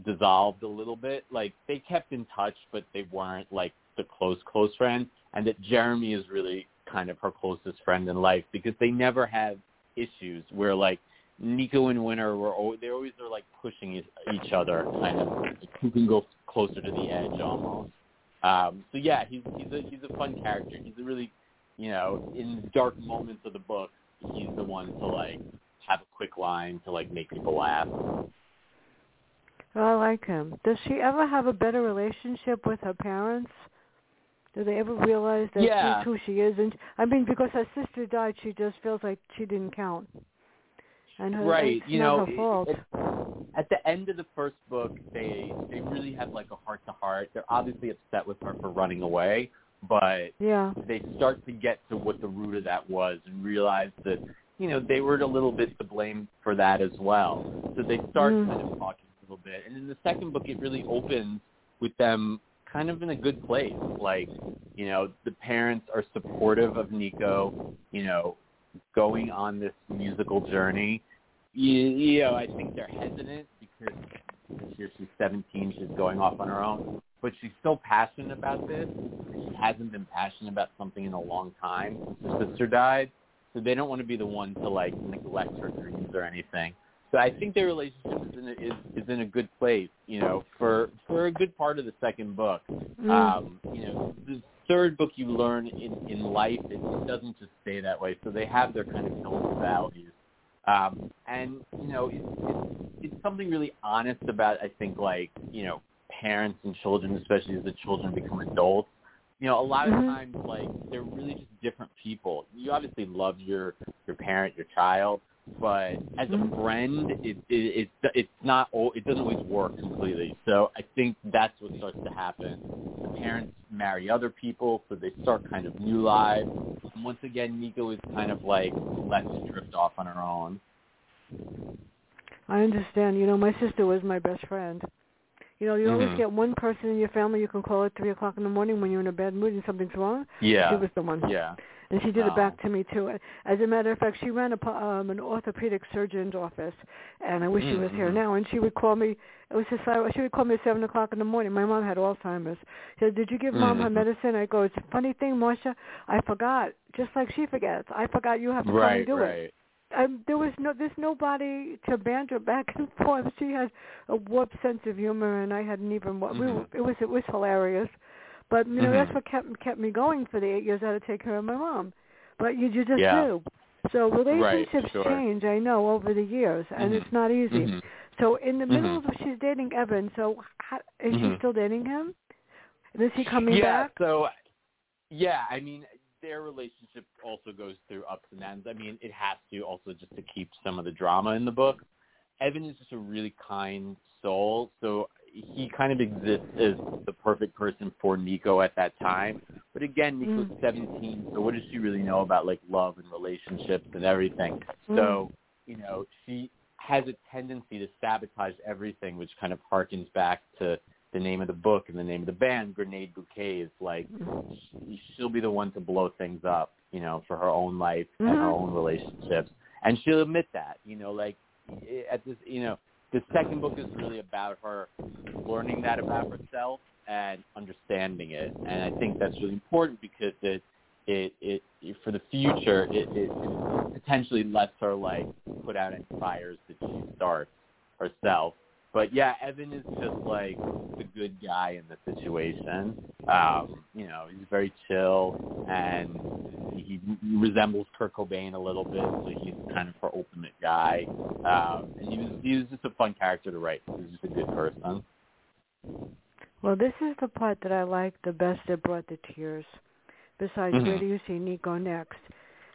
dissolved a little bit. Like they kept in touch, but they weren't like the close close friends. And that Jeremy is really kind of her closest friend in life because they never have issues where like Nico and Winter were always, they always are like pushing each- other, kind of who can go closer to the edge almost. Um, so yeah, he's he's a he's a fun character. He's a really, you know, in dark moments of the book, he's the one to like have a quick line to like make people laugh. Well, I like him. Does she ever have a better relationship with her parents? Do they ever realize that Yeah. she's who she is? And I mean, because her sister died, she just feels like she didn't count. And her, Right, it's you know, her it- fault. it- At the end of the first book, they they really have like a heart to heart. They're obviously upset with her for running away, but yeah. they start to get to what the root of that was and realize that you know they were a little bit to blame for that as well. So they start Mm. kind of talking little bit, and in the second book, it really opens with them kind of in a good place. Like you know the parents are supportive of Nico. You know, going on this musical journey. You, you know, I think they're hesitant because this year she's 17, she's going off on her own, but she's still passionate about this. She hasn't been passionate about something in a long time her sister died, so they don't want to be the one to like neglect her dreams or anything. So I think their relationship is in a, is, is in a good place, you know, for for a good part of the second book. Mm. Um, you know, the third book you learn in in life it, doesn't just stay that way. So they have their kind of and valleys. Um, and you know, it's, it's it's something really honest about I think like you know parents and children, especially as the children become adults. You know, a lot of Mhm. times like they're really just different people. You obviously love your your parent, your child, but as a Mhm. friend, it, it it it's not it doesn't always work completely. So I think that's what starts to happen. The parents marry other people, so they start kind of new lives. And once again, Nico is kind of like left to drift off on her own. I understand. You know, my sister was my best friend. You know, you always Mhm. get one person in your family you can call at three o'clock in the morning when you're in a bad mood and something's wrong. Yeah, She was the one. yeah, And she did Oh. it back to me too. As a matter of fact, she ran a, um, an orthopedic surgeon's office, and I wish she was here Mhm. now. And she would call me. It was just she would call me at seven o'clock in the morning. My mom had Alzheimer's. She said, "Did you give mom her Mhm. medicine?" I go, "It's a funny thing, Marcia. I forgot, just like she forgets. I forgot you have to come and right, do it." right. um, there was no there's nobody to banter back and forth. She had a warped sense of humor, and I hadn't even. We, were- Mhm. it was it was hilarious, but you know Mhm. that's what kept kept me going for the eight years I had to take care of my mom. But you you just Yeah. do. So relationships sure. change. I know over the years, and Mhm. it's not easy. Mhm. So in the middle Mhm. of she's dating Evan. So how, is she Mhm. still dating him? Is he coming yeah, back? so yeah, I mean their relationship also goes through ups and downs. I mean, it has to also just to keep some of the drama in the book. Evan is just a really kind soul, so he kind of exists as the perfect person for Nico at that time. But again, Nico's Mm. 17, so what does she really know about like love and relationships and everything? So, you know, she has a tendency to sabotage everything, which kind of harkens back to the name of the book and the name of the band, Grenade Bouquets. Like, she- she'll be the one to blow things up, you know, for her own life and her Mhm. own relationships. And she'll admit that, you know, like at this, you know, the second book is really about her learning that about herself and understanding it. And I think that's really important because it, it, it, for the future, it, it potentially lets her like put out any fires that she starts herself. But yeah, Evan is just like the good guy in the situation. Um, you know, he's very chill and he resembles Kurt Cobain a little bit, so he's kind of her ultimate guy. Um, and he was he was just a fun character to write. He was just a good person. Well, this is the part that I like the best that brought the tears. Besides, Mhm. where do you see Nico next?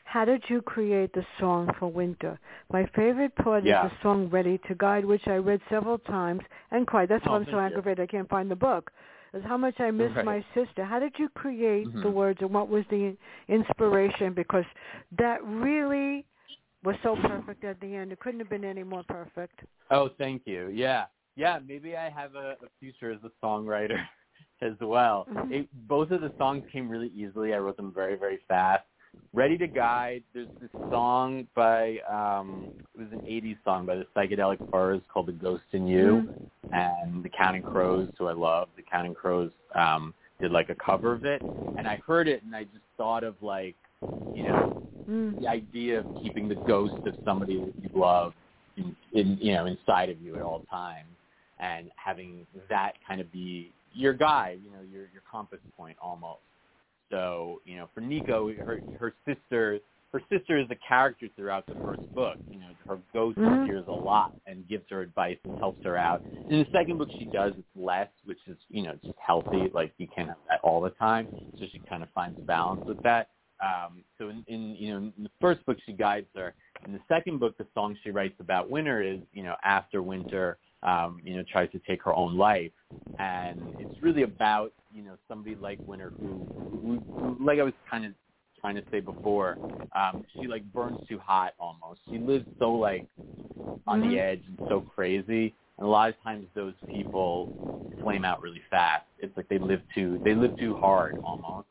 How did you create the song for winter? My favorite part Yeah. is the song Ready to Guide, which I read several times and cried. That's why Oh, I'm so thank you. aggravated I can't find the book. Is how much I miss Right. my sister. How did you create the Mhm. words and what was the inspiration? Because that really was so perfect at the end. It couldn't have been any more perfect. Oh, thank you. Yeah, yeah. Maybe I have a, a future as a songwriter as well. Mhm. It, both of the songs came really easily. I wrote them very, very fast. Ready to Guide. There's this song by um, it was an '80s song by the Psychedelic Furs called "The Ghost in You," and the Counting Crows, who I love. The Counting Crows um, did like a cover of it, and I heard it, and I just thought of like, you know, Mm. the idea of keeping the ghost of somebody that you love in, in you know inside of you at all times and having that kind of be your guide you know your your compass point almost so you know for Nico her her sister her sister is a character throughout the first book. You know her ghost Mhm. appears a lot and gives her advice and helps her out. In the second book she does it's less which is you know just healthy like you can't have that all the time. So she kind of finds a balance with that. Um, so in, in you know in the first book she guides her. In the second book, the song she writes about winter is you know after winter, um, you know tries to take her own life, and it's really about you know somebody like Winter who, who, like I was kind of trying to say before, um, she like burns too hot almost. She lives so like on Mhm. the edge and so crazy. And a lot of times those people flame out really fast. It's like they live too they live too hard almost.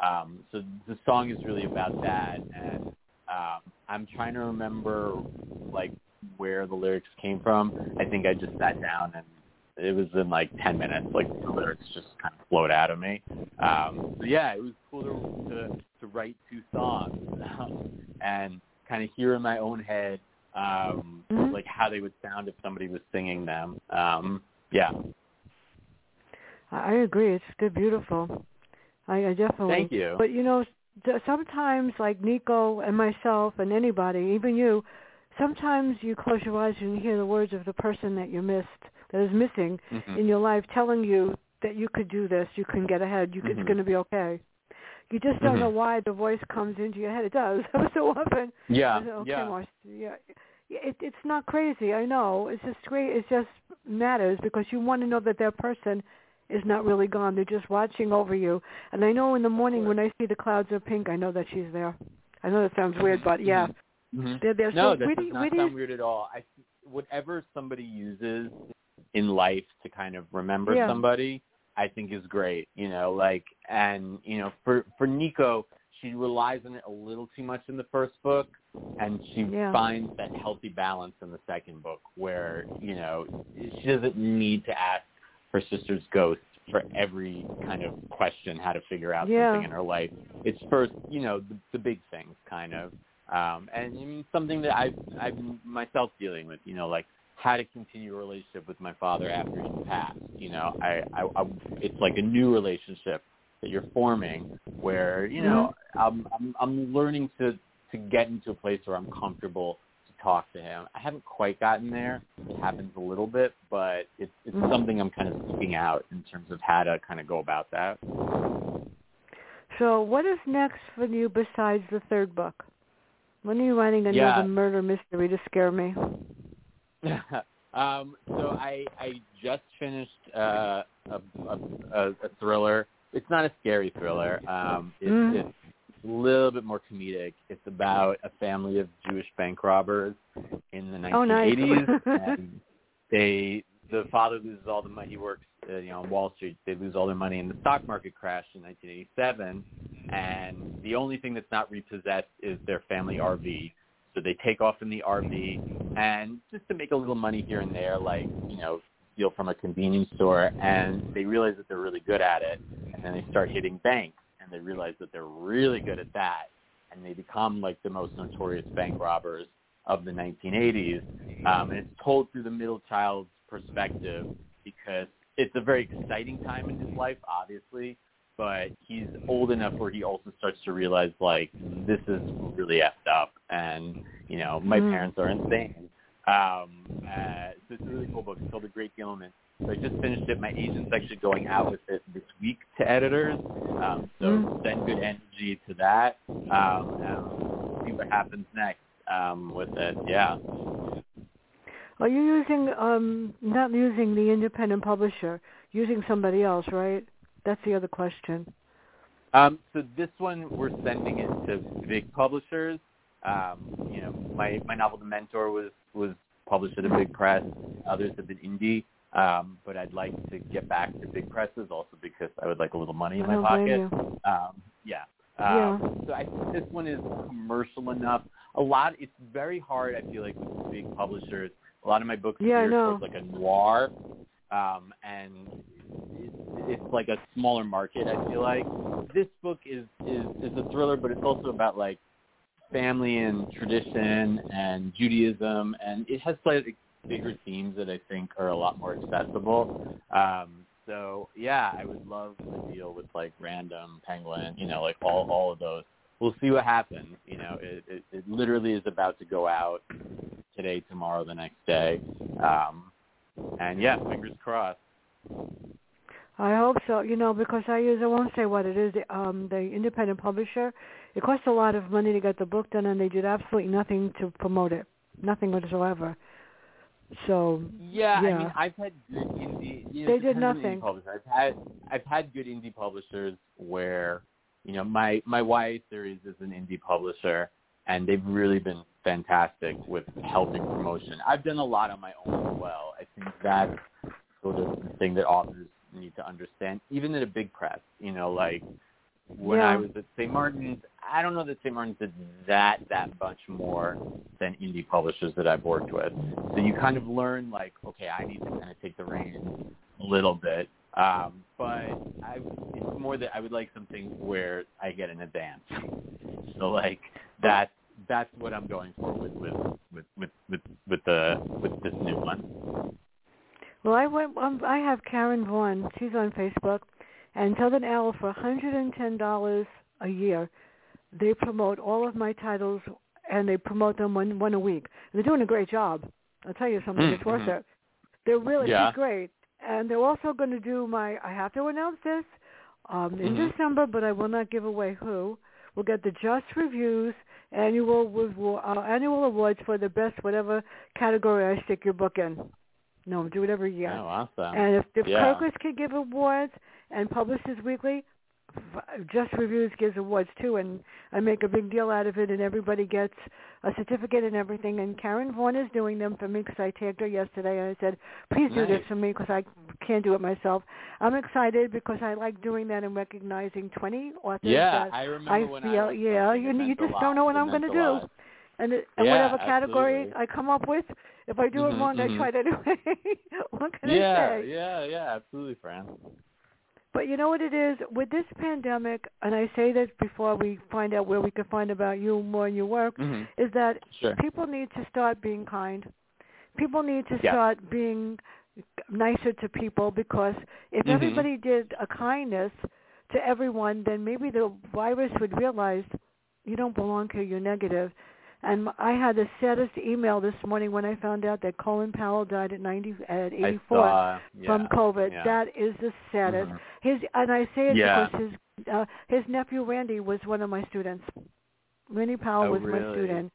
Um, so the song is really about that, and um, I'm trying to remember like where the lyrics came from. I think I just sat down and it was in like 10 minutes. Like the lyrics just kind of flowed out of me. Um, so yeah, it was cool to to, to write two songs and kind of hear in my own head um, Mhm. like how they would sound if somebody was singing them. Um, yeah. I I agree. It's good, beautiful. I, I definitely. Thank you. But you know, sometimes like Nico and myself and anybody, even you, sometimes you close your eyes and you hear the words of the person that you missed, that is missing Mhm. in your life, telling you that you could do this, you can get ahead, you, Mhm. it's going to be okay. You just don't Mhm. know why the voice comes into your head. It does so often. Yeah. Said, okay, yeah. Marcia, yeah. it, it's not crazy. I know. It's just great. It just matters because you want to know that that person is not really gone. They're just watching over you. And I know in the morning when I see the clouds are pink, I know that she's there. I know that sounds weird, but yeah, Mm-hmm. they're there. No, so that does not sound weird at all. I whatever somebody uses in life to kind of remember Yeah. somebody, I think is great. You know, like and you know, for for Nico, she relies on it a little too much in the first book, and she Yeah. finds that healthy balance in the second book, where you know she doesn't need to ask her sister's ghost for every kind of question how to figure out Yeah. something in her life. It's first, you know, the, the big things kind of um, and I mean, something that I've, I've myself dealing with, you know, like how to continue a relationship with my father after he passed. You know, I, I, I it's like a new relationship that you're forming where you know I'm, I'm I'm learning to to get into a place where I'm comfortable to talk to him. I haven't quite gotten there. It happens a little bit, but it's it's Mhm. something I'm kind of seeking out in terms of how to kind of go about that. So what is next for you besides the third book? When are you writing another Yeah. murder mystery to scare me? um, so I I just finished uh, a, a a a thriller. It's not a scary thriller. Um, it's, Mm. it's a little bit more comedic. It's about a family of Jewish bank robbers in the Oh, nice. 1980s, and they the father loses all the money. He works uh, you know on Wall Street. They lose all their money, and the stock market crashed in 1987. And the only thing that's not repossessed is their family RV. So they take off in the RV, and just to make a little money here and there, like you know, steal from a convenience store, and they realize that they're really good at it, and then they start hitting banks, and they realize that they're really good at that, and they become like the most notorious bank robbers of the 1980s. Um, and it's told through the middle child's perspective because it's a very exciting time in his life, obviously, but he's old enough where he also starts to realize like this is really effed up, and you know my Mhm. parents are insane. Um, uh, so it's a really cool book. It's called The Great Gilman. So I just finished it. My agent's actually going out with it this week to editors. Um, so Mm. send good energy to that. Um, and see what happens next um, with it. Yeah. Are you using um not using the independent publisher, using somebody else, right? That's the other question. Um, so this one we're sending it to big publishers. Um, you know, my my novel The Mentor was was published at a big press. Others have been indie. Um, but I'd like to get back to big presses also because I would like a little money in my pocket. Um, yeah. Yeah. Um, so I think this one is commercial enough. A lot. It's very hard. I feel like with big publishers. A lot of my books Yeah, are like a noir, um, and it's like a smaller market. I feel like this book is is is a thriller, but it's also about like family and tradition and Judaism, and it has slightly bigger themes that I think are a lot more accessible. Um, so yeah, I would love to deal with like Random, Penguin, you know, like all all of those. We'll see what happens. You know, it, it, it literally is about to go out today, tomorrow, the next day. Um, and yeah, fingers crossed. I hope so. You know, because I use I won't say what it is. The, Um, the independent publisher. It costs a lot of money to get the book done, and they did absolutely nothing to promote it, nothing whatsoever. So Yeah, I mean, I've had good indie. You know, They did nothing. I've had I've had good indie publishers where, you know, my my YA series is an indie publisher, and they've really been fantastic with helping promotion. I've done a lot on my own as well. I think that's sort of the thing that authors need to understand, even at a big press. You know, like when Yeah. I was at St. Martin's, I don't know that St. Martin's did that that much more than indie publishers that I've worked with. So you kind of learn like, okay, I need to kind of take the reins a little bit. Um, but I, it's more that I would like something where I get an advance. So like that's that's what I'm going for with with with, with the with this new one. Well, I went. Um, I have Karen Vaughn. She's on Facebook, and Southern Owl for $110 a year. They promote all of my titles, and they promote them one one a week. They're doing a great job. I'll tell you something. It's worth Mhm. it. They're really Yeah. great, and they're also going to do my. I have to announce this um, in Mhm. December, but I will not give away who. We'll get the Just reviews annual uh, annual awards for the best whatever category I stick your book in. No, do whatever you get. Oh, awesome. And if, if yeah. Kirkus could give awards and Publishers Weekly, just Reviews gives awards too, and I make a big deal out of it, and everybody gets a certificate and everything. And Karen Vaughn is doing them for me because I tagged her yesterday, and I said, "Please do nice. this for me because I can't do it myself." I'm excited because I like doing that and recognizing 20 authors. Yeah, that I remember I when feel, I yeah, you you just don't know what I'm going to do. And, it, and yeah, whatever category absolutely. I come up with, if I do Mhm, it wrong, mhm. I try it anyway. what can yeah, I say? yeah, yeah, yeah, absolutely, Fran. But you know what it is with this pandemic, and I say this before we find out where we can find about you more in your work, hmm is that Sure. people need to start being kind. People need to Yeah. start being nicer to people because if Mhm. everybody did a kindness to everyone, then maybe the virus would realize you don't belong here, you're negative. And I had the saddest email this morning when I found out that Colin Powell died at 90 at 84 saw, yeah, from COVID. yeah. That is the saddest. Mhm. His and I say it Yeah. because his uh, his nephew Randy was one of my students. Randy Powell Oh, was my student.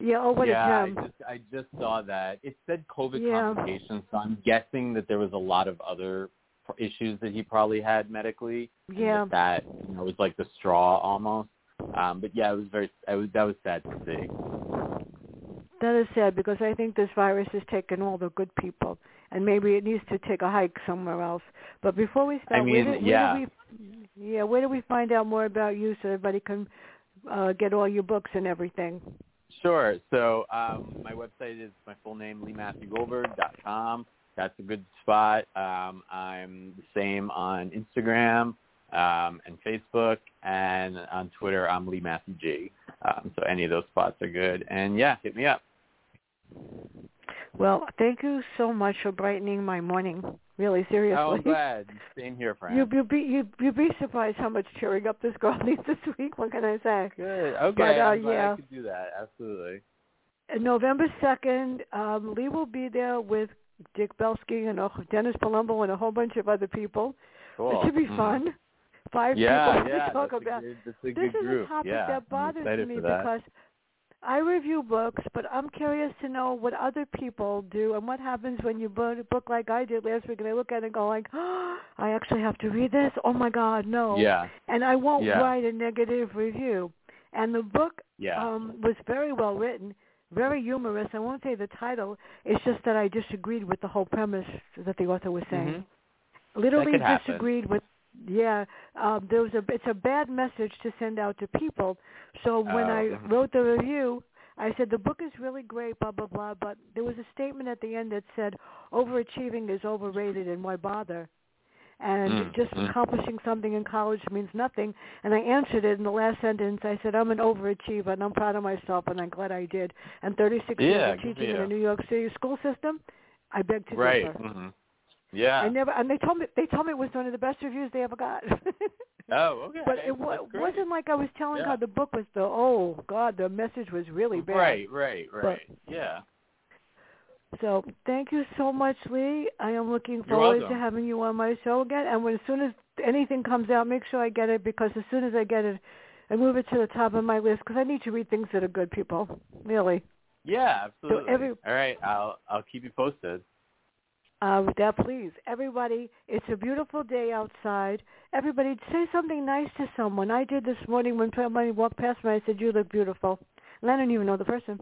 Yeah. Oh, what yeah, a gem. I just, I just saw that. It said COVID Yeah. complications, so I'm guessing that there was a lot of other pr- issues that he probably had medically. Yeah. That, that you know, was like the straw almost. Um, but yeah, it was very, I was, that was sad to see. That is sad because I think this virus has taken all the good people, and maybe it needs to take a hike somewhere else. But before we start, I mean, where, do, yeah. do we, yeah, where do we find out more about you so everybody can uh, get all your books and everything? Sure. So um, my website is my full name, leematthewgoldberg.com. That's a good spot. Um, I'm the same on Instagram um, and Facebook, and on Twitter, I'm Lee Matthew G. Um, so any of those spots are good. And yeah, hit me up. Well, thank you so much for brightening my morning. Really, seriously. Oh, I'm glad. Same here, Fran. You you be you you'd be surprised how much cheering up this girl needs this week. What can I say? Good. Okay. But, uh, I'm glad yeah. I could do that. Absolutely. November second, um, Lee will be there with Dick Belsky and uh, Dennis Palumbo and a whole bunch of other people. Cool. It should be Mhm. fun. Five Yeah, people yeah. to talk about. A good, this is group. a topic yeah, that bothers me that. because I review books, but I'm curious to know what other people do and what happens when you book a book like I did last week and I look at it and go like, oh, I actually have to read this? Oh my God, no. Yeah. And I won't Yeah. write a negative review. And the book Yeah. um, was very well written, very humorous. I won't say the title. It's just that I disagreed with the whole premise that the author was saying. Mhm. Literally could happen. disagreed with. Yeah, um, there was a. It's a bad message to send out to people. So when Oh, I wrote the review, I said the book is really great, blah blah blah. But there was a statement at the end that said overachieving is overrated and why bother? And Mm, just mm. accomplishing something in college means nothing. And I answered it in the last sentence. I said I'm an overachiever and I'm proud of myself and I'm glad I did. And 36 years of teaching in the New York City school system, I beg to Right. differ. hmm Yeah. I never, and they told me they told me it was one of the best reviews they ever got. oh, okay. but it wa- wasn't like I was telling Yeah. her the book was the oh god the message was really bad. Right, right, right. yeah. So thank you so much, Lee. I am looking forward to having you on my show again. And when as soon as anything comes out, make sure I get it because as soon as I get it, I move it to the top of my list because I need to read things that are good. People, really. Yeah, absolutely. every- All right, I'll I'll keep you posted. Uh, with that, please, everybody, it's a beautiful day outside. Everybody, say something nice to someone. I did this morning when somebody walked past me. I said, "You look beautiful," and I don't even know the person.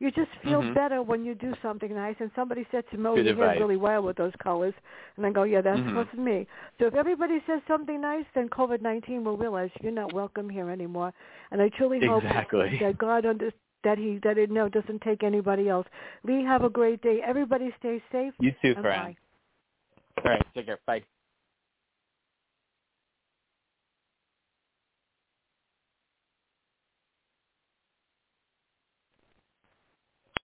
You just feel Mhm. better when you do something nice. And somebody said to me, "Oh, Good you advice. did really well with those colors," and I go, "Yeah, that's Mhm. what's me." So if everybody says something nice, then COVID nineteen will realize you're not welcome here anymore. And I truly hope that God under that he that it no doesn't take anybody else. Lee, have a great day. Everybody, stay safe. You too, friend. bye. All right, take care. Bye.